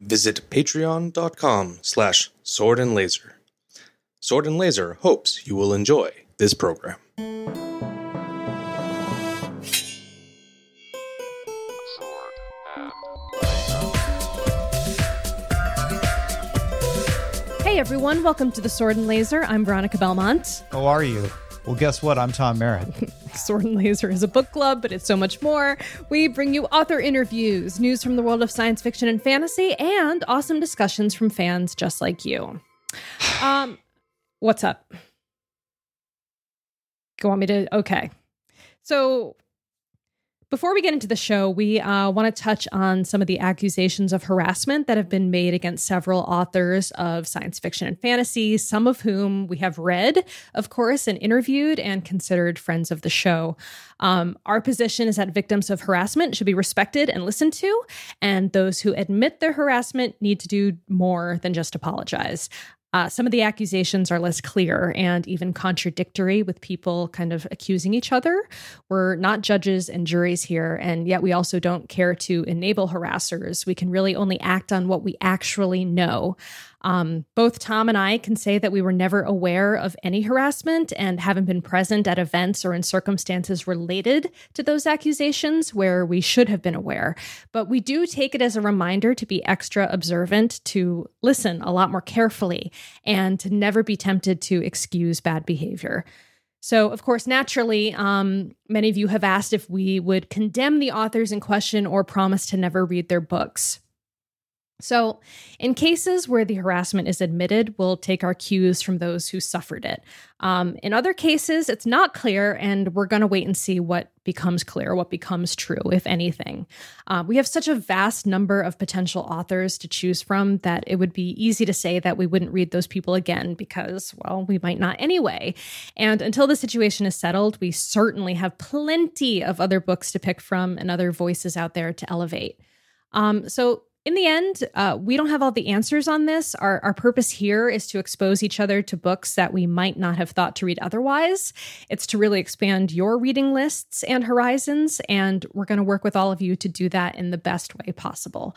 visit patreon.com slash sword and laser. Sword and Laser hopes you will enjoy this program. Hey everyone, welcome to the Sword and Laser. I'm Veronica Belmont. How are you? Well, guess what? I'm Tom Merritt. Sword and Laser is a book club, but it's so much more. We bring you author interviews, news from the world of science fiction and fantasy, and awesome discussions from fans just like you. Um, what's up? You want me to? Okay. So before we get into the show, we uh, want to touch on some of the accusations of harassment that have been made against several authors of science fiction and fantasy, some of whom we have read, of course, and interviewed and considered friends of the show. Um, our position is that victims of harassment should be respected and listened to, and those who admit their harassment need to do more than just apologize. Uh, some of the accusations are less clear and even contradictory, with people kind of accusing each other. We're not judges and juries here, and yet we also don't care to enable harassers. We can really only act on what we actually know. Um, both Tom and I can say that we were never aware of any harassment and haven't been present at events or in circumstances related to those accusations where we should have been aware. But we do take it as a reminder to be extra observant, to listen a lot more carefully, and to never be tempted to excuse bad behavior. So, of course, naturally, um, many of you have asked if we would condemn the authors in question or promise to never read their books. So, in cases where the harassment is admitted, we'll take our cues from those who suffered it. Um, in other cases, it's not clear, and we're going to wait and see what becomes clear, what becomes true, if anything. Uh, we have such a vast number of potential authors to choose from that it would be easy to say that we wouldn't read those people again because, well, we might not anyway. And until the situation is settled, we certainly have plenty of other books to pick from and other voices out there to elevate. Um, so, in the end, uh, we don't have all the answers on this. Our, our purpose here is to expose each other to books that we might not have thought to read otherwise. It's to really expand your reading lists and horizons, and we're going to work with all of you to do that in the best way possible.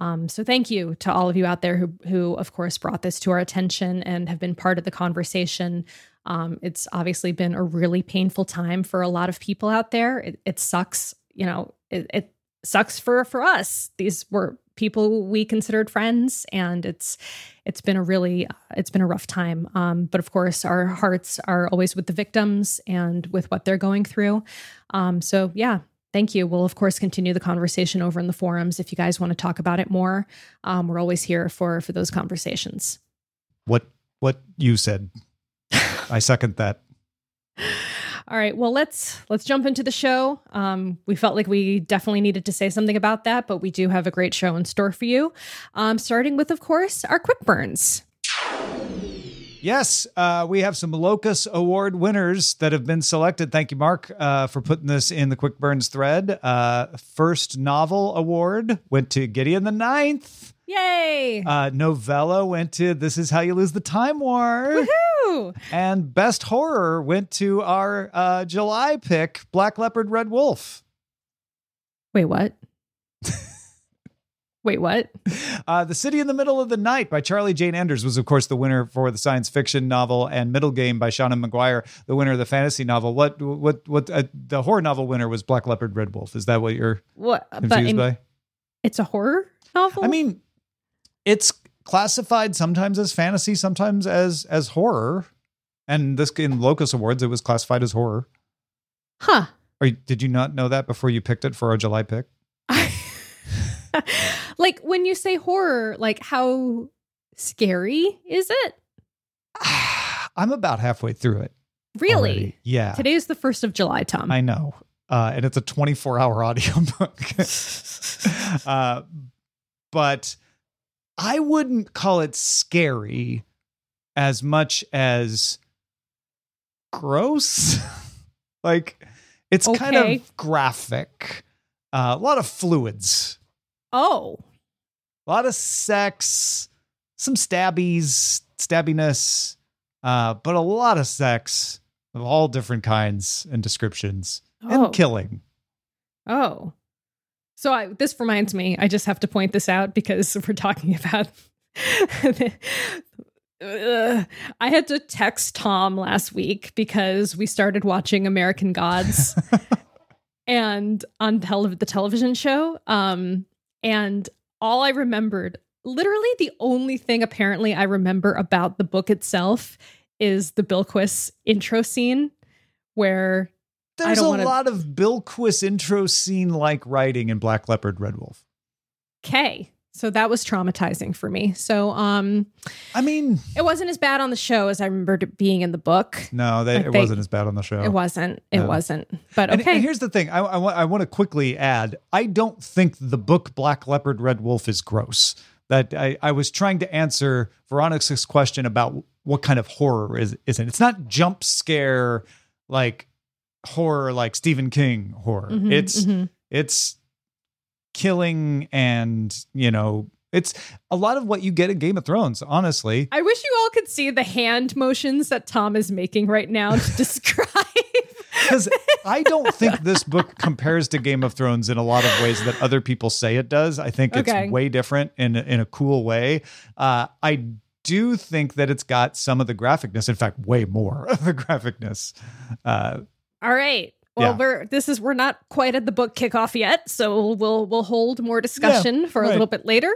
Um, so thank you to all of you out there who, who, of course, brought this to our attention and have been part of the conversation. Um, it's obviously been a really painful time for a lot of people out there. It, it sucks, you know. It, it sucks for for us. These were people we considered friends and it's it's been a really it's been a rough time. Um, but of course our hearts are always with the victims and with what they're going through. Um, so yeah thank you. We'll of course continue the conversation over in the forums if you guys want to talk about it more. Um, we're always here for for those conversations. What what you said. I second that all right, well let's let's jump into the show. Um, we felt like we definitely needed to say something about that, but we do have a great show in store for you. Um, starting with, of course, our quick burns. Yes, uh, we have some Locus Award winners that have been selected. Thank you, Mark, uh, for putting this in the Quick Burns thread. Uh, first novel award went to Gideon the Ninth. Yay! Uh, novella went to This Is How You Lose the Time War. Woohoo! And best horror went to our uh, July pick, Black Leopard, Red Wolf. Wait, what? Wait, what? Uh, the City in the Middle of the Night by Charlie Jane Anders was, of course, the winner for the science fiction novel, and Middle Game by Seanan McGuire, the winner of the fantasy novel. What, what, what? Uh, the horror novel winner was Black Leopard, Red Wolf. Is that what you're What? confused But in- by? it's a horror novel. I mean, it's classified sometimes as fantasy, sometimes as as horror. And this in Locus Awards, it was classified as horror. huh? Or did you not know that before you picked it for our July pick? like when you say horror, like how scary is it? I'm about halfway through it. Really? already. Yeah. Today is the first of July, Tom. I know. Uh, and it's a 24 hour audiobook. uh, but I wouldn't call it scary as much as gross. like it's kind of graphic. Uh, a lot of fluids, oh, a lot of sex, some stabbies, stabbiness, uh, but a lot of sex of all different kinds and descriptions Oh. and killing. oh. So I, this reminds me, I just have to point this out because we're talking about. I had to text Tom last week because we started watching American Gods and on tele- the television show. Um, and all I remembered, literally the only thing apparently I remember about the book itself is the Bilquis intro scene where There's a wanna- lot of Bilquis intro scene like writing in Black Leopard, Red Wolf. Okay. So that was traumatizing for me. So um I mean, it wasn't as bad on the show as I remembered it being in the book. no, they, Like it they- wasn't as bad on the show. It wasn't. It No. wasn't. But And, okay. and here's the thing I, I, wa- I want to quickly add I don't think the book Black Leopard, Red Wolf is gross. That I, I was trying to answer Veronica's question about what kind of horror is, is it. It's not jump scare like horror like Stephen King horror. Mhm, it's mhm. it's killing and you know it's a lot of what you get in Game of Thrones, honestly. I wish you all could see the hand motions that Tom is making right now to describe. because I don't think this book compares to Game of Thrones in a lot of ways that other people say it does. I think it's way different in in a cool way. Uh, I do think that it's got some of the graphicness. In fact, way more of the graphicness. Uh, All right. Well, Yeah. we're this is we're not quite at the book kickoff yet, so we'll we'll hold more discussion for a right. little bit later.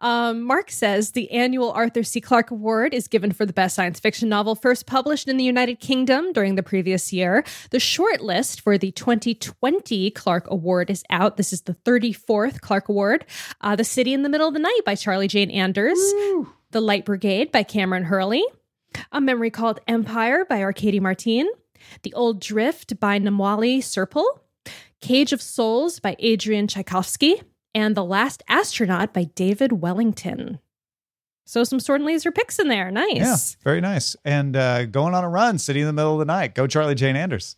Um, Mark says the annual Arthur C. Clarke Award is given for the best science fiction novel first published in the United Kingdom during the previous year. The short list for the 2020 Clarke Award is out. This is the 34th Clarke Award. Uh, the City in the Middle of the Night by Charlie Jane Anders. The Light Brigade by Kameron Hurley. A Memory Called Empire by Arkady Martin. The Old Drift by Namwali Serpell. Cage of Souls by Adrian Tchaikovsky. And The Last Astronaut by David Wellington. So some sword and laser picks in there. Nice. yeah, very nice. And uh, going on a run, sitting in the Middle of the Night. Go Charlie Jane Anders.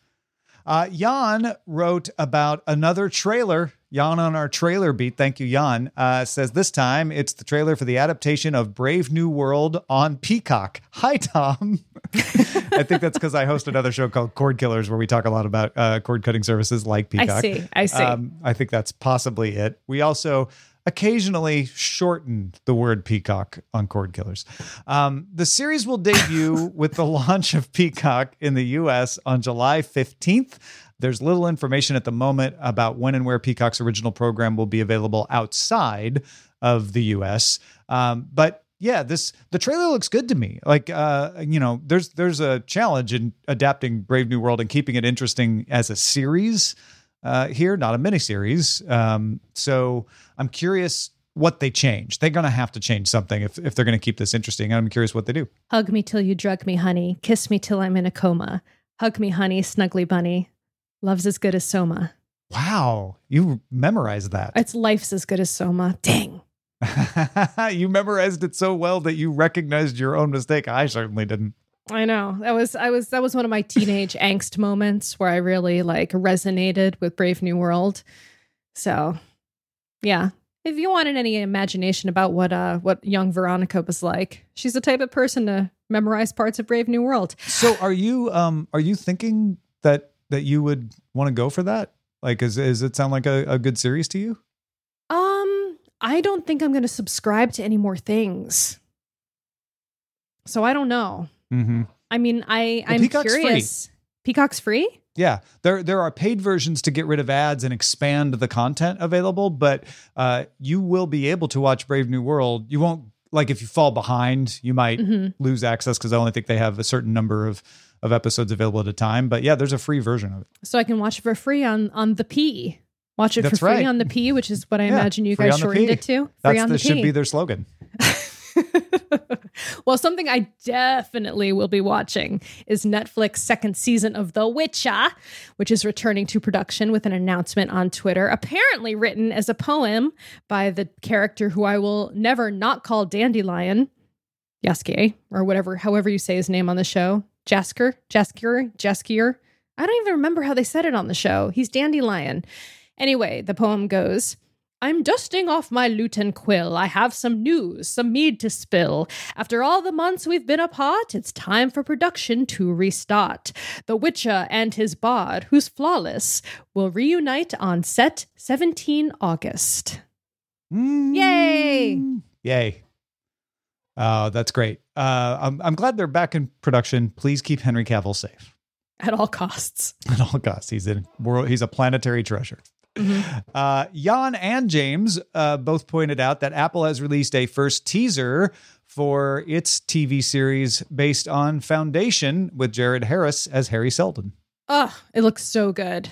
Uh, Jan wrote about another trailer. Jan on our trailer beat. Thank you, Jan. Uh, says this time it's the trailer for the adaptation of Brave New World on Peacock. Hi, Tom. I think that's because I host another show called Cord Killers where we talk a lot about uh, cord cutting services like Peacock. I see. I see. Um, I think that's possibly it. We also occasionally shorten the word peacock on cord killers. Um, the series will debut with the launch of Peacock in the US on July 15th. There's little information at the moment about when and where Peacock's original program will be available outside of the US. Um, but yeah, this the trailer looks good to me. Like uh, you know, there's there's a challenge in adapting Brave New World and keeping it interesting as a series uh, here, not a miniseries. Um, so I'm curious what they change. They're going to have to change something if, if they're going to keep this interesting. I'm curious what they do. Hug me till you drug me, honey. Kiss me till I'm in a coma. Hug me, honey, snuggly bunny. Love's as good as Soma. Wow, you memorized that. It's life's as good as Soma. Dang. you memorized it so well that you recognized your own mistake. I certainly didn't. I know. That was I was that was one of my teenage angst moments where I really like resonated with Brave New World. So, yeah. If you wanted any imagination about what uh what young Veronica was like, she's the type of person to memorize parts of Brave New World. So are you um are you thinking that that you would want to go for that? Like is is it sound like a, a good series to you? I don't think I'm going to subscribe to any more things. So I don't know. Mm-hmm. I mean, I Well, I'm Peacock's free. curious. Peacock's free? Yeah, there there are paid versions to get rid of ads and expand the content available, but uh, you will be able to watch Brave New World. You won't like if you fall behind, you might Mhm. lose access because I only think they have a certain number of of episodes available at a time. But yeah, there's a free version of it. So I can watch it for free on on the P. Watch it That's for free right. on the P, which is what I Yeah, imagine you guys shortened it to. Free That's on the, the should P. be their slogan. well, something I definitely will be watching is Netflix second season of The Witcher, which is returning to production with an announcement on Twitter, apparently written as a poem by the character who I will never not call Dandelion, Jaskier, or whatever, however you say his name on the show. Jasker, Jaskier, Jaskier. I don't even remember how they said it on the show. He's Dandelion. Anyway, the poem goes I'm dusting off my lute and quill. I have some news, some mead to spill. After all the months we've been apart, it's time for production to restart. The Witcher and his bard, who's flawless, will reunite on set 17 August. Mm. Yay! Yay. Oh, that's great. Uh, I'm, I'm glad they're back in production. Please keep Henry Cavill safe At all costs. at all costs. He's in world. He's a planetary treasure. Mhm. Uh, Jan and James uh, both pointed out that Apple has released a first teaser for its TV series based on Foundation with Jared Harris as Hari Seldon. Oh, it looks so good.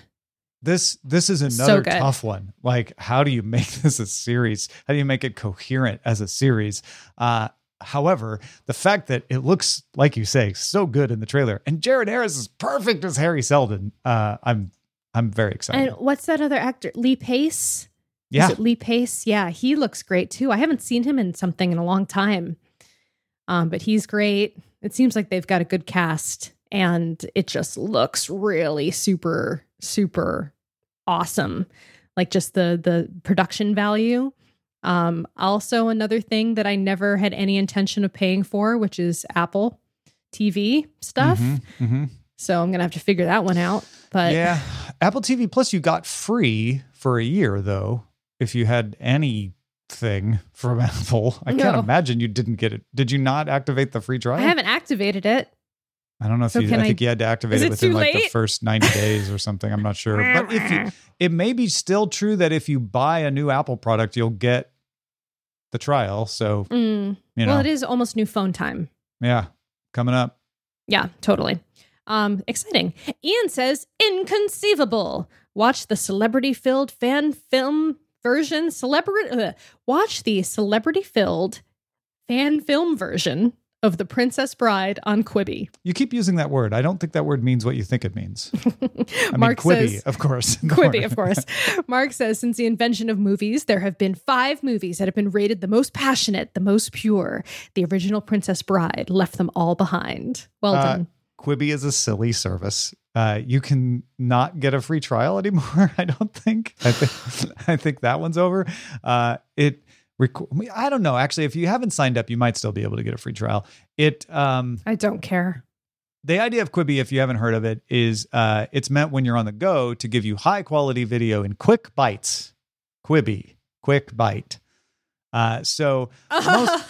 This this is another good. tough one. Like, how do you make this a series? How do you make it coherent as a series? Uh, however, the fact that it looks like you say so good in the trailer, and Jared Harris is perfect as Hari Seldon, uh, I'm I'm very excited. And what's that other actor? Lee Pace? yeah, Lee Pace? Yeah, he looks great too. I haven't seen him in something in a long time. Um, but he's great. It seems like they've got a good cast and it just looks really super, super awesome. Like just the the production value. Um, also another thing that I never had any intention of paying for, which is Apple TV stuff. Mhm, mhm. So I'm gonna have to figure that one out. But yeah. Apple TV Plus you got free for a year though. If you had anything from Apple, I can't imagine you didn't get it. Did you not activate the free trial? I haven't activated it. I don't know if So you. I I- think you had to activate it it within like the first ninety days or something. I'm not sure, but if you, it may be still true that if you buy a new Apple product, you'll get the trial. So Mm. you know, Well, it is almost new phone time. yeah, coming up. Yeah, totally. Um, exciting. Ian says, inconceivable. Watch the celebrity filled fan film version. Celebrity. Uh, watch the celebrity filled fan film version of The Princess Bride on Quibi. You keep using that word. I don't think that word means what you think it means. I Mark mean, Quibi, says, of course. Quibi, of course. Mark says, since the invention of movies, there have been five movies that have been rated the most passionate, the most pure. The original Princess Bride left them all behind. Well Uh, done. Quibi is a silly service. Uh, you can not get a free trial anymore. I don't think. I think I think that one's over. Uh, it. Rec- I don't know. Actually, if you haven't signed up, you might still be able to get a free trial. It. Um, I don't care. the idea of Quibi, if you haven't heard of it, is uh, it's meant when you're on the go to give you high quality video in quick bites. Quibi, quick bite. Uh, so most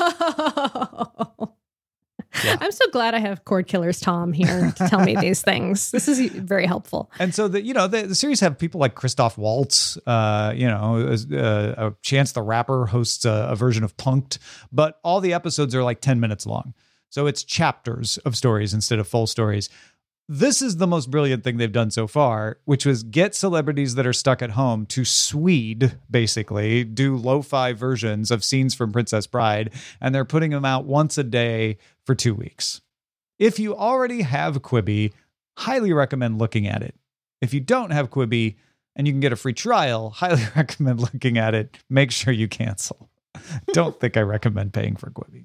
Yeah. I'm so glad I have Cord Killers Tom here to tell me these things. This is very helpful. And so the you know the, the series have people like Christoph Waltz, uh, you know, as- uh, uh, Chance the Rapper hosts a, a version of Punk'd, but all the episodes are like ten minutes long, so it's chapters of stories instead of full stories. This is the most brilliant thing they've done so far, which was get celebrities that are stuck at home to Swede, basically, do lo fi versions of scenes from Princess Bride, and they're putting them out once a day for two weeks. If you already have Quibi, highly recommend looking at it. If you don't have Quibi and you can get a free trial, highly recommend looking at it. Make sure you cancel. don't think I recommend paying for Quibi.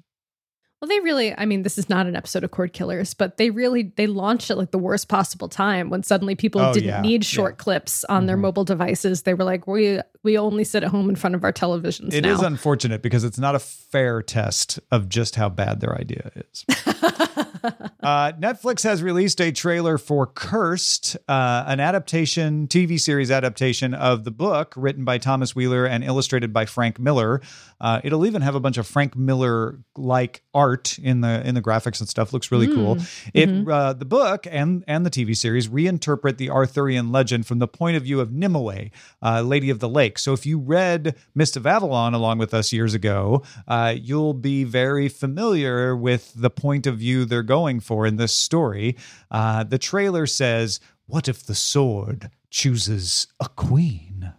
Well, they really, I mean, this is not an episode of Cord Killers, but they really, they launched at like the worst possible time when suddenly people Oh, didn't yeah. need short clips on their Mhm. mobile devices. They were like, we, we only sit at home in front of our televisions It now. is unfortunate because it's not a fair test of just how bad their idea is. Uh, Netflix has released a trailer for Cursed, uh, an adaptation, TV series adaptation of the book written by Thomas Wheeler and illustrated by Frank Miller. Uh, it'll even have a bunch of Frank Miller like art in the in the graphics and stuff. Looks really cool. It uh, the book and and the TV series reinterpret the Arthurian legend from the point of view of Nimue, uh, Lady of the Lake. So if you read Mist of Avalon along with us years ago, uh, you'll be very familiar with the point of view they're going for in this story. Uh, the trailer says, "What if the sword chooses a queen?"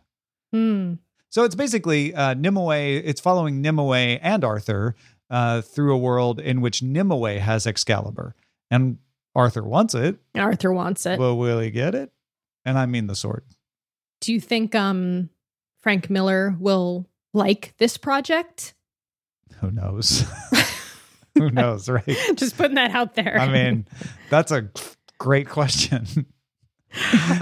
Hmm. So it's basically uh, Nimue. It's following Nimue and Arthur uh, through a world in which Nimue has Excalibur, and Arthur wants it. Arthur wants it. But will he get it? And I mean the sword. Do you think um, Frank Miller will like this project? Who knows? Who knows, right? Just putting that out there. I mean, that's a great question.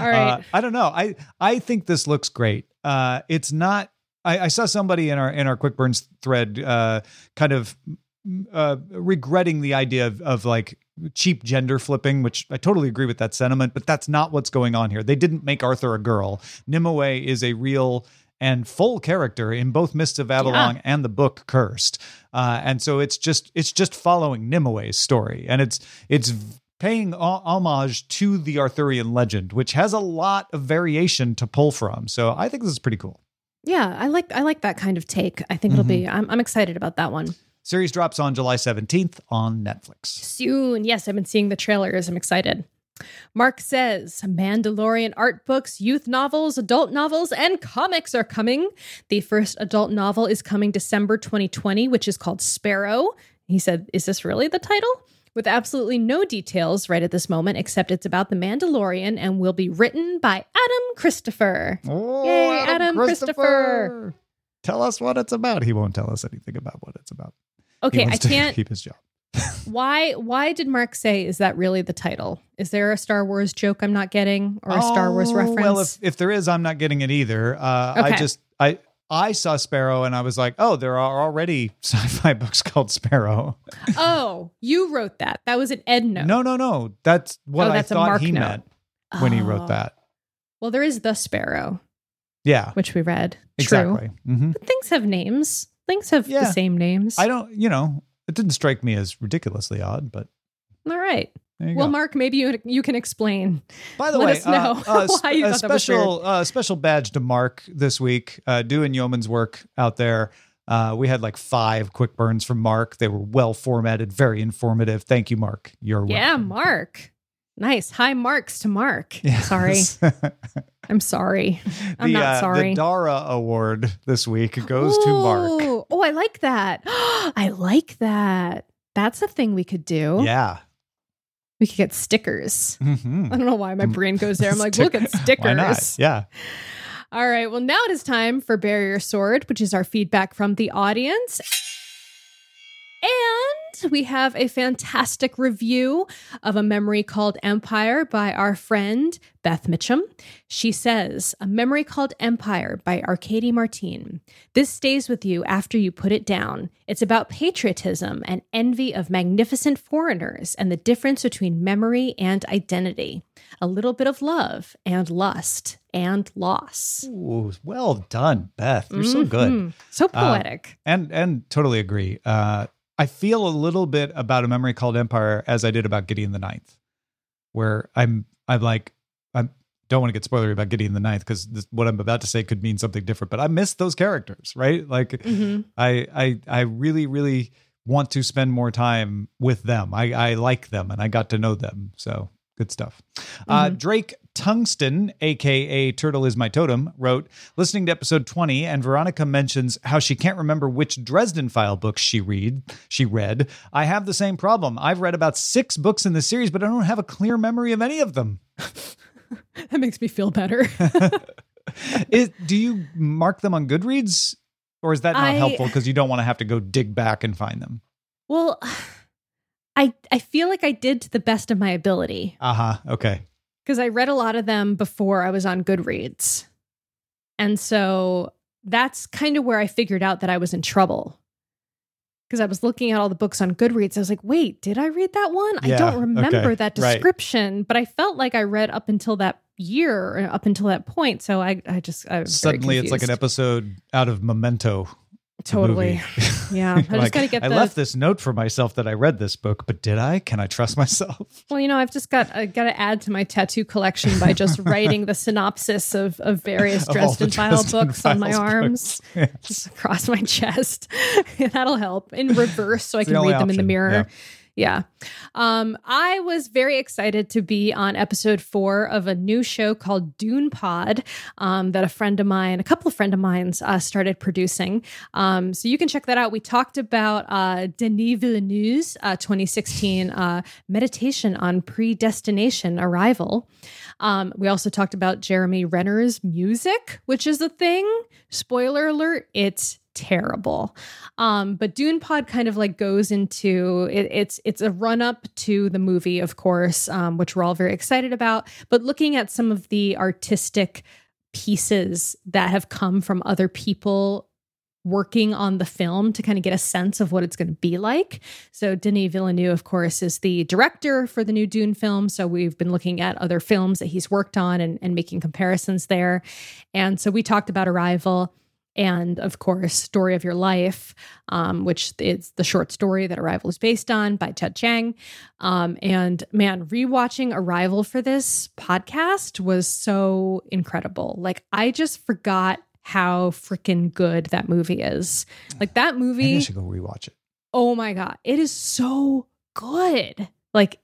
all right. Uh, I don't know. I I think this looks great. Uh, it's not I, I saw somebody in our in our quick burns thread uh, kind of uh, regretting the idea of, of like cheap gender flipping, which I totally agree with that sentiment, but that's not what's going on here. They didn't make Arthur a girl. Nimue is a real and full character in both Mists of Avalon Yeah. and the book Cursed, uh, and so it's just it's just following Nimue's story, and it's it's paying ho- homage to the Arthurian legend, which has a lot of variation to pull from. So I think this is pretty cool. Yeah, I like I like that kind of take. I think it'll be. I'm, I'm excited about that one. Series drops on July 17th on Netflix. Soon, yes, I've been seeing the trailers. I'm excited. Mark says Mandalorian art books, youth novels, adult novels, and comics are coming. The first adult novel is coming December 2020, which is called Sparrow. He said, Is this really the title? With absolutely no details right at this moment, except it's about the Mandalorian and will be written by Adam Christopher. Oh, Yay, Adam Christopher. Tell us what it's about. He won't tell us anything about what it's about. Okay, I to can't. keep his job. Why? Why did Mark say? Is that really the title? Is there a Star Wars joke I'm not getting, or a Star Wars Oh, reference? Well, if, if there is, I'm not getting it either. Uh, I just I I saw Sparrow and I was like, oh, there are already sci-fi books called Sparrow. oh, you wrote that. That was an Ed note. No, no, no. That's what Oh, I that's thought he note. meant when he Oh. wrote that. Well, there is the Sparrow, Yeah, which we read. True. exactly. hmm But things have names. Things have Yeah. the same names. I don't, you know, it didn't strike me as ridiculously odd, but All right. Well, go. Mark, maybe you you can explain. By the Let way, us know uh, uh, why you a thought special uh, special badge to Mark this week, uh, doing yeoman's work out there. Uh, we had like five quick burns from Mark. They were well formatted, very informative. Thank you, Mark. You're welcome. Yeah. Mark. Nice. High marks to Mark. Yes. Sorry. I'm sorry. I'm the, not uh, sorry. The Dara Award this week goes to Mark. Oh, I like that. I like that. That's a thing we could do. Yeah. We could get stickers. Mhm. I don't know why my brain goes there. I'm like, look at stickers. Why not? Yeah. All right. Well, now it is time for Barrier Sword, which is our feedback from the audience. And we have a fantastic review of a memory called Empire by our friend Beth Mitchum. She says, A memory called Empire by Arkady Martin. This stays with you after you put it down. It's about patriotism and envy of magnificent foreigners and the difference between memory and identity. A little bit of love and lust and loss. Ooh, well done, Beth. You're so good. Mhm. So poetic. and and totally agree. Uh, I feel a little bit about a memory called Empire as I did about Gideon the Ninth, where I'm I'm like I don't want to get spoilery about Gideon the Ninth because what I'm about to say could mean something different, but I miss those characters, right? Like Mhm. I I I really really want to spend more time with them. I I like them and I got to know them, so good stuff. Uh, Drake Tungsten, aka Turtle is my totem, wrote, listening to episode 20, and Veronica mentions how she can't remember which Dresden File books she read. She read. I have the same problem. I've read about six books in the series, but I don't have a clear memory of any of them. That makes me feel better. Is, do you mark them on Goodreads, or is that not I- helpful because you don't want to have to go dig back and find them? well, I I feel like I did to the best of my ability Uh huh. Okay. Because I read a lot of them before I was on Goodreads. And so that's kind of where I figured out that I was in trouble. Because I was looking at all the books on Goodreads. I was like, wait, did I read that one? I don't remember okay, that right. description, but I felt like I read up until that year, up until that point. So I, I just, I Suddenly, it's like an episode out of Memento. The Totally. Yeah. I just Like, got to get I left this note for myself that I read this book, but did I? Can I trust myself? Well, you know, I've just got I got to add to my tattoo collection by just writing the synopsis of of various Of Dresden File Dresden books on my arms. Yes. just across my chest. That'll help in reverse, so I It's the can read them in the mirror. yeah. Yeah. Um, I was very excited to be on episode four of a new show called Dune Pod um, that a friend of mine, a couple of friend of mine's, uh, started producing. Um, so you can check that out. We talked about uh, Denis Villeneuve's uh, 2016 uh, meditation on predestination arrival. Um, we also talked about Jeremy Renner's music, which is a thing. Spoiler alert, it's terrible. Um, but Dune Pod kind of like goes into it, it's it's a run up to the movie, of course, um, which we're all very excited about. But looking at some of the artistic pieces that have come from other people working on the film to kind of get a sense of what it's going to be like. So Denis Villeneuve, of course, is the director for the new Dune film. So we've been looking at other films that he's worked on and, and making comparisons there. And so we talked about Arrival and of course story of your life um, which is the short story that arrival is based on by ted chiang um, and man rewatching arrival for this podcast was so incredible like i just forgot how freaking good that movie is. Like that movie. I should go rewatch it. Oh my god, it is so good. Like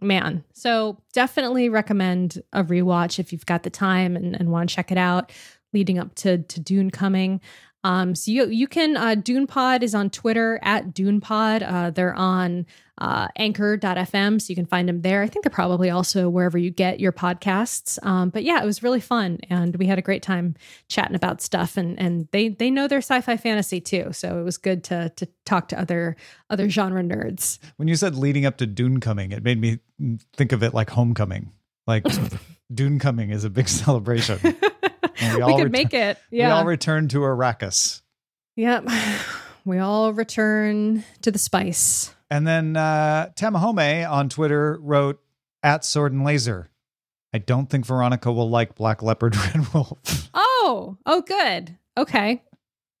man. So definitely recommend a rewatch if you've got the time and, and want to check it out leading up to to Dune coming. Um, so you you can uh, Dune Pod is on Twitter at Dune Pod. Uh, they're on uh, Anchor.fm, so you can find them there. I think they're probably also wherever you get your podcasts. Um, but yeah, it was really fun, and we had a great time chatting about stuff. And and they they know their sci-fi fantasy too, so it was good to to talk to other other genre nerds. When you said leading up to Dune coming, it made me think of it like homecoming. Like Dune coming is a big celebration. we, we could ret- make it. Yeah. We all return to Arrakis. Yep. We all return to the spice. And then uh, Tamahome on Twitter wrote at Sword and Laser. I don't think Veronica will like Black Leopard Red Wolf. Oh, oh, good. Okay.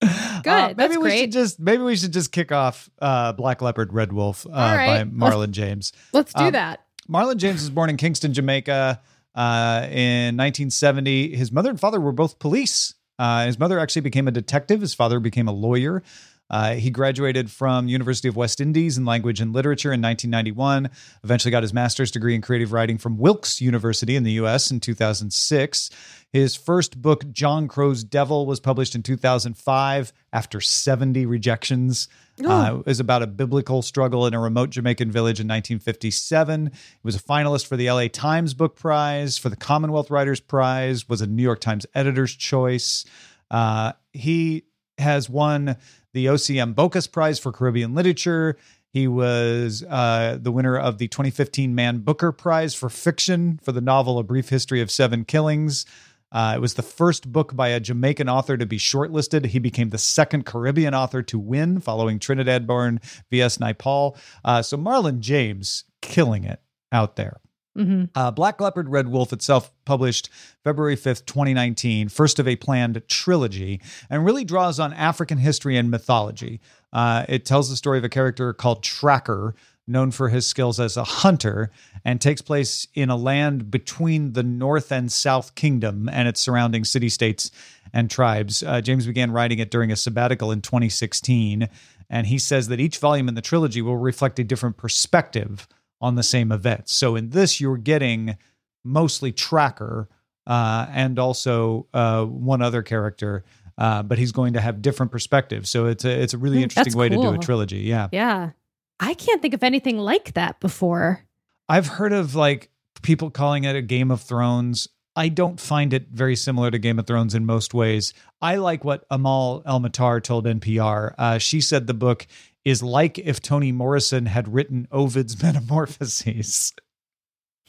Good. Uh, maybe we great. should just maybe we should just kick off uh, Black Leopard Red Wolf uh, right. by Marlon let's, James. Let's do um, that. Marlon James was born in Kingston, Jamaica. Uh, in 1970, his mother and father were both police. Uh, his mother actually became a detective. His father became a lawyer. Uh, he graduated from University of West Indies in language and literature in 1991. Eventually, got his master's degree in creative writing from Wilkes University in the U.S. in 2006. His first book, John Crow's Devil, was published in 2005 after 70 rejections. Uh, it was about a biblical struggle in a remote Jamaican village in 1957. It was a finalist for the LA Times Book Prize, for the Commonwealth Writers Prize, was a New York Times Editor's Choice. Uh, he has won the OCM Bocas Prize for Caribbean Literature. He was uh, the winner of the 2015 Man Booker Prize for fiction for the novel A Brief History of Seven Killings. Uh, it was the first book by a Jamaican author to be shortlisted. He became the second Caribbean author to win, following Trinidad born V.S. Naipaul. Uh, so Marlon James killing it out there. Mm-hmm. Uh, Black Leopard Red Wolf itself published February 5th, 2019, first of a planned trilogy, and really draws on African history and mythology. Uh, it tells the story of a character called Tracker, known for his skills as a hunter, and takes place in a land between the North and South Kingdom and its surrounding city states and tribes. Uh, James began writing it during a sabbatical in 2016, and he says that each volume in the trilogy will reflect a different perspective on the same event. So in this, you're getting mostly Tracker uh, and also uh, one other character. Uh, but he's going to have different perspectives, so it's a it's a really interesting way cool. to do a trilogy. Yeah, yeah. I can't think of anything like that before. I've heard of like people calling it a Game of Thrones. I don't find it very similar to Game of Thrones in most ways. I like what Amal El-Mohtar told NPR. Uh, she said the book is like if Toni Morrison had written Ovid's Metamorphoses.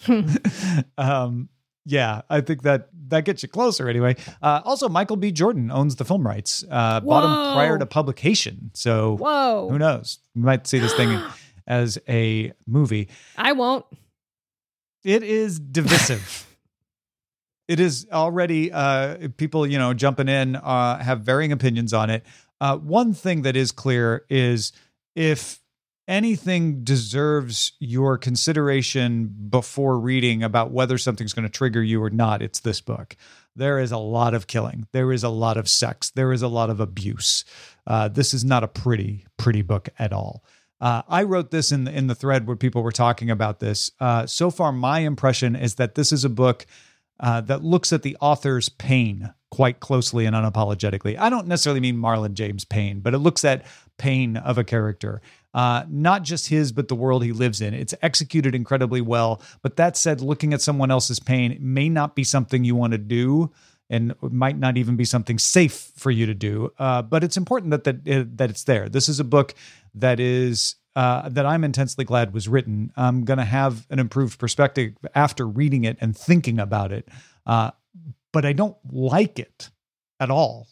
um, yeah, I think that that gets you closer anyway. Uh, also, Michael B. Jordan owns the film rights, uh, bought them prior to publication. So, whoa, who knows? We might see this thing as a movie. I won't. It is divisive. it is already uh, people, you know, jumping in uh, have varying opinions on it. Uh, one thing that is clear is if anything deserves your consideration before reading about whether something's going to trigger you or not, it's this book. There is a lot of killing. There is a lot of sex. There is a lot of abuse. Uh, this is not a pretty, pretty book at all. Uh, I wrote this in the, in the thread where people were talking about this. Uh, so far, my impression is that this is a book uh, that looks at the author's pain quite closely and unapologetically. I don't necessarily mean Marlon James' pain, but it looks at pain of a character. Uh, not just his, but the world he lives in. It's executed incredibly well. But that said, looking at someone else's pain may not be something you want to do and might not even be something safe for you to do. Uh, but it's important that that that it's there. This is a book that is uh, that I'm intensely glad was written. I'm going to have an improved perspective after reading it and thinking about it. Uh, but I don't like it at all.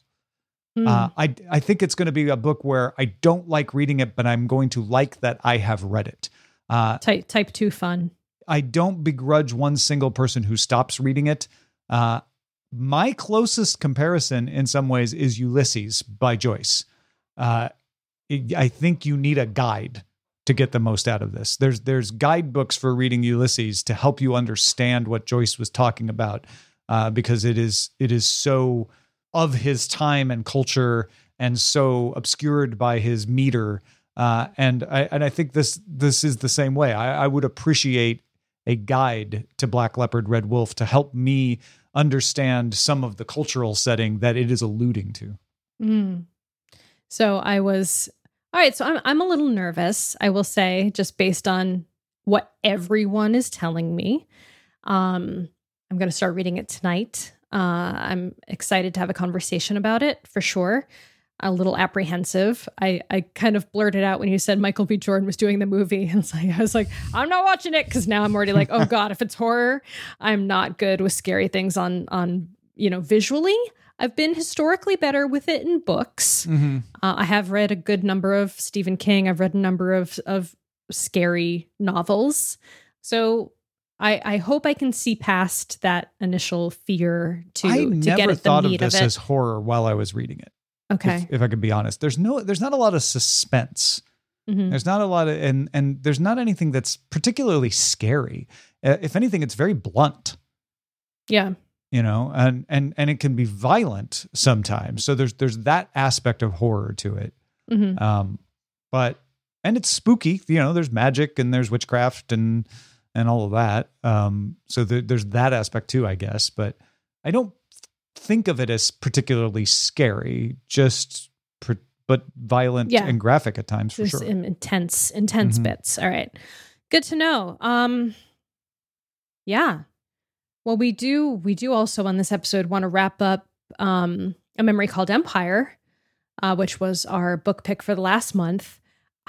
Hmm. Uh, I I think it's going to be a book where I don't like reading it, but I'm going to like that I have read it. Uh, type type two fun. I don't begrudge one single person who stops reading it. Uh, my closest comparison, in some ways, is Ulysses by Joyce. Uh, it- I think you need a guide to get the most out of this. There's there's guidebooks for reading Ulysses to help you understand what Joyce was talking about, uh, because it is it is so of his time and culture and so obscured by his meter. Uh, and I and I think this this is the same way. I, I would appreciate a guide to Black Leopard, Red Wolf to help me understand some of the cultural setting that it is alluding to. Mm. So I was all right. So I'm I'm a little nervous. I will say, just based on what everyone is telling me. Um, I'm going to start reading it tonight. Uh, I'm excited to have a conversation about it for sure. A little apprehensive. I I kind of blurted out when you said Michael B. Jordan was doing the movie. And it's like I was like, I'm not watching it because now I'm already like, oh god, if it's horror, I'm not good with scary things on on you know visually. I've been historically better with it in books. Mm-hmm. Uh, I have read a good number of Stephen King. I've read a number of of scary novels. So I I hope I can see past that initial fear to I to never get at the thought of meat this of, it. as horror while I was reading it. okay. If, if I could be honest, there's no, there's not a lot of suspense. Mhm. There's not a lot of, and and there's not anything that's particularly scary. Uh, if anything, it's very blunt. Yeah. you know and and and it can be violent sometimes so there's there's that aspect of horror to it Mhm. um but and it's spooky you know there's magic and there's witchcraft and and all of that um so there, there's that aspect too i guess but i don't think of it as particularly scary just pr- but violent Yeah. and graphic at times for There's sure intense intense Mhm. bits. All right. Good to know. Um yeah. Well, we do we do also on this episode want to wrap up um a memory called Empire, uh, which was our book pick for the last month.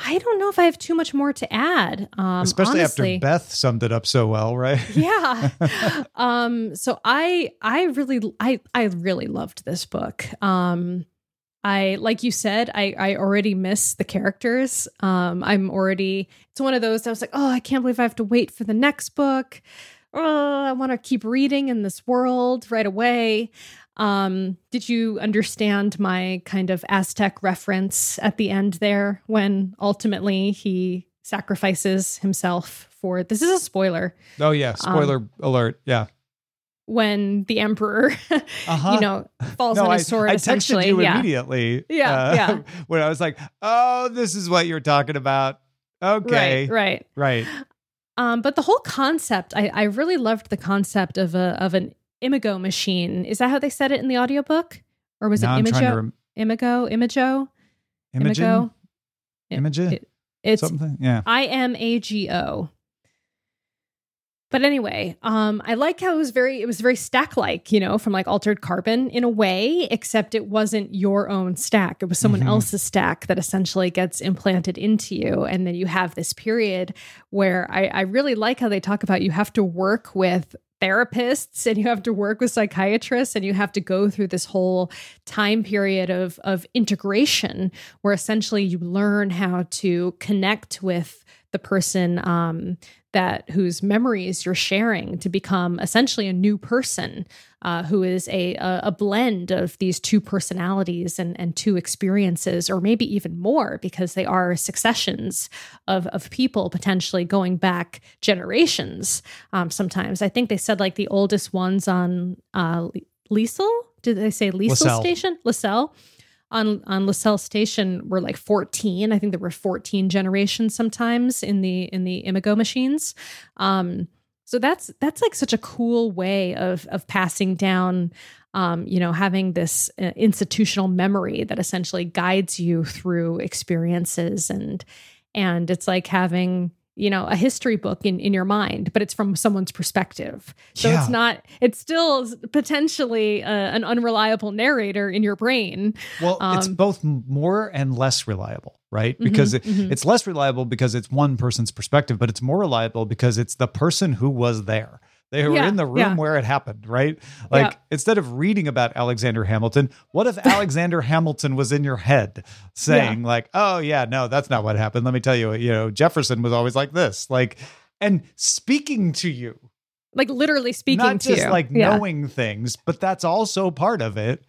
I don't know if I have too much more to add. Um especially honestly. after beth summed it up so well right? Yeah. Um so i i really i i really loved this book. Um i like you said i i already miss the characters. Um i'm already it's one of those i was like oh i can't believe i have to wait for the next book. Oh i want to keep reading in this world right away um did you understand my kind of aztec reference at the end there when ultimately he sacrifices himself for this is a spoiler oh yeah spoiler alert yeah when the emperor, Uh-huh. you know, falls no, on I, his sword. I essentially, texted you yeah, immediately. Yeah, uh, yeah. When I was like, "Oh, this is what you're talking about." Okay, right, right. right. Um, but the whole concept, I, I really loved the concept of a of an imago machine. Is that how they said it in the audiobook? Or was now it I'm imago? rem- imago, imago, Imogen, imago. It- it's something. Yeah. I M A G O. But anyway, um, I like how it was very it was very stack like, you know, from like altered carbon in a way, except it wasn't your own stack. It was someone Mhm. else's stack that essentially gets implanted into you. And then you have this period where I, I really like how they talk about you have to work with therapists and you have to work with psychiatrists and you have to go through this whole time period of of integration where essentially you learn how to connect with the person um, that whose memories you're sharing to become essentially a new person uh, who is a, a a blend of these two personalities and and two experiences, or maybe even more, because they are successions of of people potentially going back generations. Um, sometimes I think they said like the oldest ones on uh, Liesel. Did they say Liesel. Station? Lascelles on on LaSalle Station were like 14. I think there were 14 generations sometimes in the in the Imago machines. Um, so that's that's like such a cool way of of passing down um, you know, having this uh, institutional memory that essentially guides you through experiences and and it's like having you know a history book in in your mind but it's from someone's perspective so Yeah. it's not it's still potentially uh, an unreliable narrator in your brain Well, it's Um, both more and less reliable, right? Mhm, Because it, mhm. it's less reliable because it's one person's perspective, but it's more reliable because it's the person who was there. They were Yeah, in the room yeah. where it happened, right? Like Yeah. instead of reading about Alexander Hamilton, what if Alexander Hamilton was in your head saying like, "Oh yeah, no, that's not what happened. Let me tell you, you know, Jefferson was always like this." Like and speaking to you, Like literally speaking not to just you. like knowing things, but that's also part of it.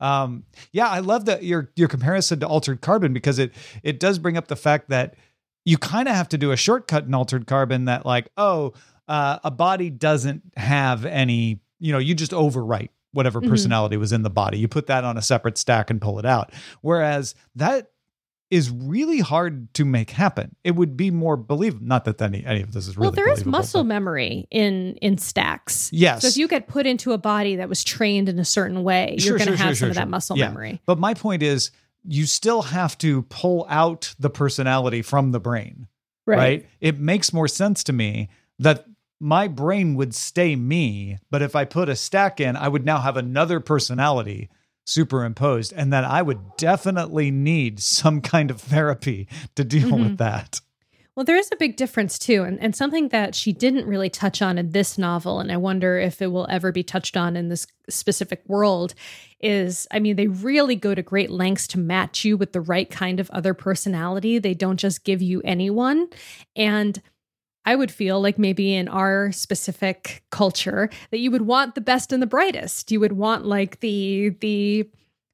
Um, yeah, I love that your your comparison to altered carbon because it it does bring up the fact that you kind of have to do a shortcut in altered carbon that like oh uh, a body doesn't have any you know you just overwrite whatever Mhm. personality was in the body you put that on a separate stack and pull it out whereas that is really hard to make happen it would be more believable not that any, any of this is really well, there is muscle but- memory in in stacks. yes So if you get put into a body that was trained in a certain way, Sure, you're going to sure, have sure, some of that muscle Yeah. memory. But my point is, you still have to pull out the personality from the brain, right? It makes more sense to me that my brain would stay me, but if I put a stack in, I would now have another personality superimposed, and that I would definitely need some kind of therapy to deal Mhm. with that. Well, there is a big difference too, and, and something that she didn't really touch on in this novel, and I wonder if it will ever be touched on in this specific world, is I mean, they really go to great lengths to match you with the right kind of other personality. They don't just give you anyone. And I would feel like maybe in our specific culture that you would want the best and the brightest. You would want like the the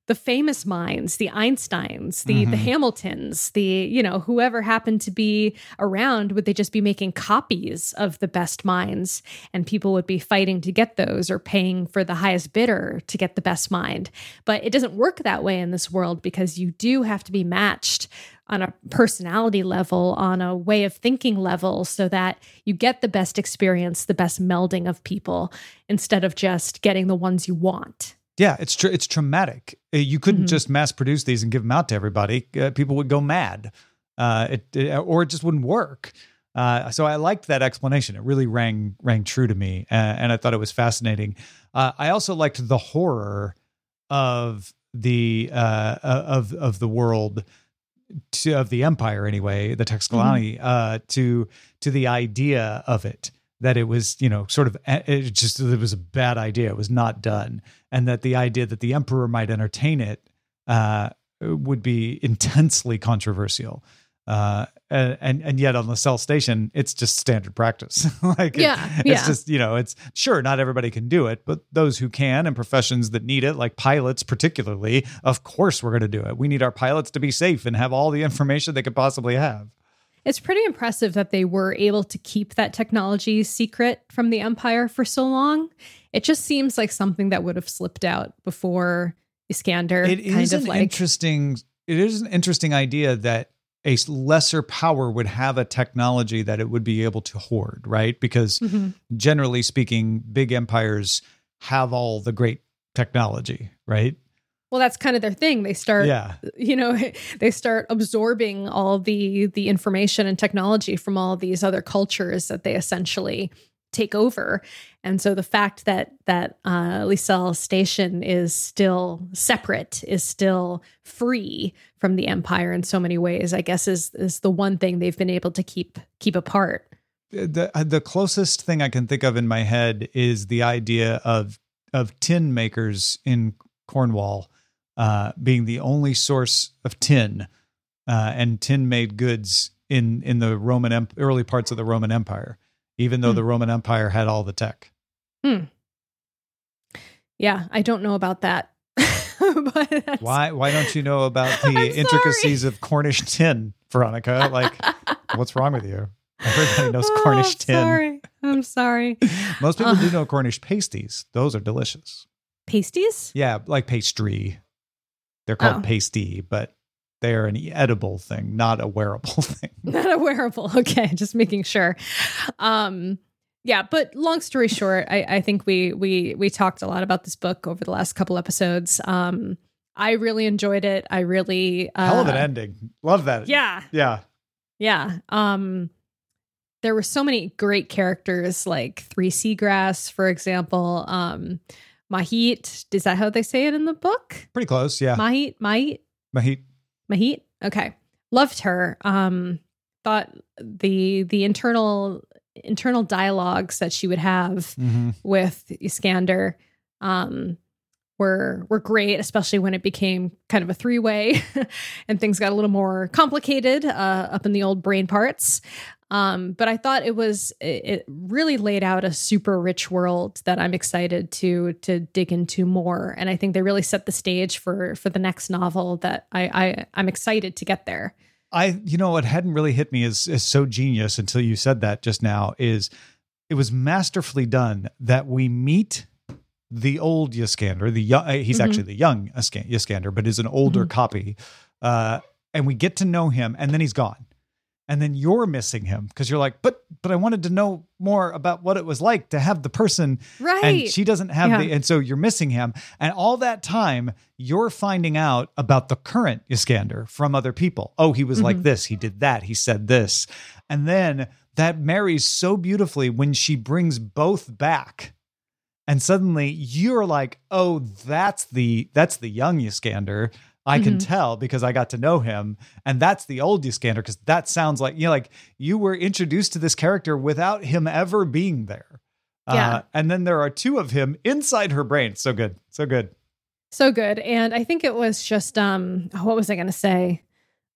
the famous minds, the Einsteins, the the Mhm. Hamiltons, the you know whoever happened to be around. Would they just be making copies of the best minds, and people would be fighting to get those or paying for the highest bidder to get the best mind? But it doesn't work that way in this world because you do have to be matched on a personality level, on a way of thinking level, so that you get the best experience, the best melding of people, instead of just getting the ones you want. Yeah, it's tr- it's traumatic. Uh, You couldn't Mhm. just mass produce these and give them out to everybody. Uh, people would go mad, uh, it, it- or it just wouldn't work. Uh, so I liked that explanation. It really rang rang true to me, uh, and I thought it was fascinating. Uh, I also liked the horror of the uh, of of the world to, of the empire anyway, the Teixcalaani, uh, to to the idea of it that it was you know sort of it just it was a bad idea. It was not done, and that the idea that the emperor might entertain it uh, would be intensely controversial. Uh, and, and and yet on the Lsel station, it's just standard practice. like it- Yeah, it's yeah. just you know, it's sure not everybody can do it, but those who can and professions that need it, like pilots particularly, of course we're going to do it. We need our pilots to be safe and have all the information they could possibly have. It's pretty impressive that they were able to keep that technology secret from the Empire for so long. It just seems like something that would have slipped out before Iskander It kind is of an like interesting. It is an interesting idea that a lesser power would have a technology that it would be able to hoard, right? Because Mhm. generally speaking, big empires have all the great technology, right? well that's kind of their thing. They start Yeah. you know they start absorbing all the the information and technology from all these other cultures that they essentially take over. And so the fact that that uh station is still separate is still free from the empire in so many ways i guess is is the one thing they've been able to keep keep apart. The the closest thing I can think of in my head is the idea of of tin makers in Cornwall uh, being the only source of tin uh, and tin made goods in in the Roman Emp- early parts of the Roman Empire, even though Hmm. the Roman Empire had all the tech. yeah i don't know about that Why why don't you know about the intricacies of Cornish tin, Veronica? Like, what's wrong with you? Everybody knows Oh, Cornish I'm tin. sorry i'm sorry Most people Uh. do know Cornish pasties; those are delicious. pasties Yeah, like pastry. They're called Oh. pasty, but they're an edible thing, not a wearable thing. not a wearable okay just making sure um yeah but long story short i i think we we we talked a lot about this book over the last couple episodes um i really enjoyed it i really uh, Hell of an ending. Love that. yeah Yeah. yeah um there were so many great characters like three seagrass for example um mahit is that how they say it in the book Pretty close. Yeah. mahit mahit Mahit. Mahit. Okay. Loved her. Um thought the the internal internal dialogues that she would have Mhm. with Iskander um, were were great, especially when it became kind of a three way and things got a little more complicated uh, up in the old brain parts. Um, but I thought it was it, really laid out a super rich world that I'm excited to to dig into more, and I think they really set the stage for for the next novel that I, I I'm excited to get there. I, you know, what hadn't really hit me is, is so genius until you said that just now is it was masterfully done that we meet the old Yaskander, the young, uh, he's Mhm. actually the young Yaska- Yaskander, but is an older Mhm. copy. Uh, and we get to know him and then he's gone. And then you're missing him because you're like, but, but I wanted to know more about what it was like to have the person Right. and she doesn't have Yeah. the and so you're missing him and all that time you're finding out about the current Iskander from other people oh he was like Mhm. this he did that he said this and then that marries so beautifully when she brings both back and suddenly you're like oh that's the that's the young Iskander I can Mhm. tell because I got to know him. And that's the old Iskander because that sounds like, you know, like you were introduced to this character without him ever being there. Yeah. Uh, and then there are two of him inside her brain. So good. So good. So good. And I think it was just um what was I gonna say?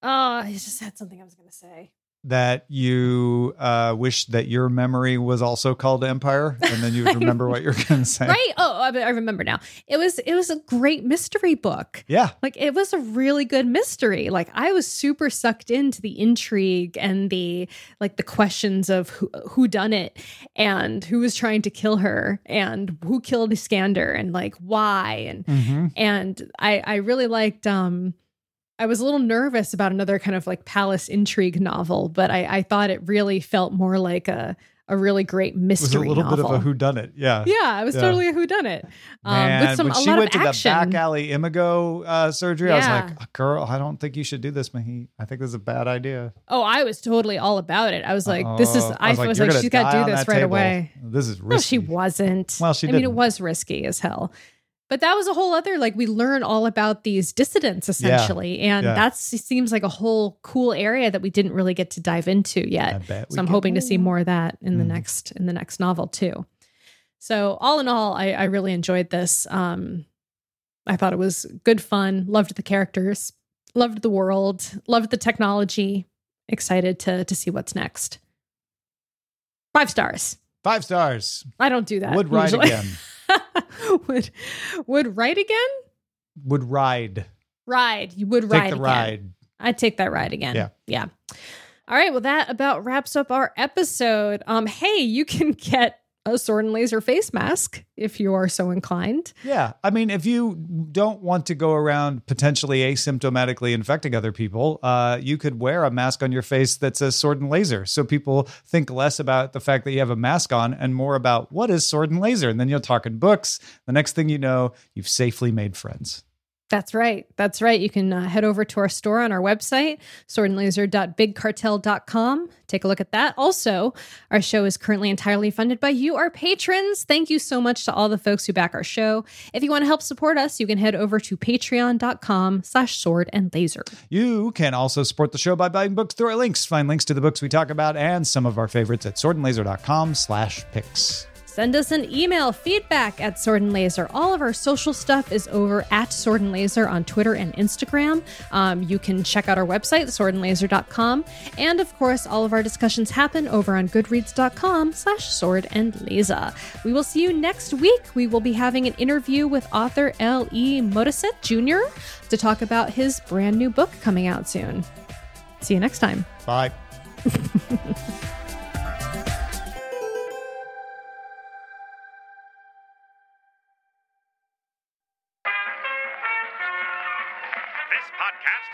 Oh, I just had something I was gonna say. That you uh, wish that your memory was also called Empire, and then you remember what you're going to say. Right? Oh, I I remember now. It was it was a great mystery book. Yeah. Like it was a really good mystery. Like I was super sucked into the intrigue and the like the questions of who who done it and who was trying to kill her and who killed Iskander and like why and Mm-hmm. and I I really liked um I was a little nervous about another kind of like palace intrigue novel, but I I thought it really felt more like a a really great It was a mystery little novel. bit of a whodunit. Yeah. yeah, it was Yeah. totally a whodunit. Um, Man, with some when a she went of to action. the back alley imago uh, surgery, I was like, "Girl, I don't think you should do this, Mahit. I think this is a bad idea." Oh, I was totally all about it. I was like, this is. Oh, I, was "You're like, she's got to do this right table. away. This is No, risky. she wasn't. Well, she I mean, it was risky as hell. But that was a whole other like we learn all about these dissidents essentially, and Yeah. that seems like a whole cool area that we didn't really get to dive into yet. So I'm hoping to see more of that in the Mhm. next in the next novel too. So all in all, I, I really enjoyed this. Um, I thought it was good fun. Loved the characters. Loved the world. Loved the technology. Excited to to see what's next. Five stars. Five stars. I don't do that. Would ride usually. again. would would ride again? Would ride. Ride. You would Take ride the again. ride. I'd take that ride again. Yeah. Yeah. All right. Well, that about wraps up our episode. Um, hey, you can get a sword and laser face mask if you are so inclined. Yeah. I mean, if you don't want to go around potentially asymptomatically infecting other people, uh, you could wear a mask on your face that says sword and laser. So people think less about the fact that you have a mask on and more about what is sword and laser. And then you'll talk in books. The next thing you know, you've safely made friends. That's right. That's right. You can uh, head over to our store on our website, swordandlaser.bigcartel.com. Take a look at that. Also, our show is currently entirely funded by you, our patrons. Thank you so much to all the folks who back our show. If you want to help support us, you can head over to patreon.com slash sword and laser. You can also support the show by buying books through our links. Find links to the books we talk about and some of our favorites at swordandlaser.com slash picks. Send us an email, feedback at Sword and Laser. All of our social stuff is over at Sword and Laser on Twitter and Instagram. Um, you can check out our website, swordandlaser.com. And of course, all of our discussions happen over on goodreads.com slash sword and laser. We will see you next week. We will be having an interview with author L.E. Modesitt Jr. to talk about his brand new book coming out soon. See you next time. Bye.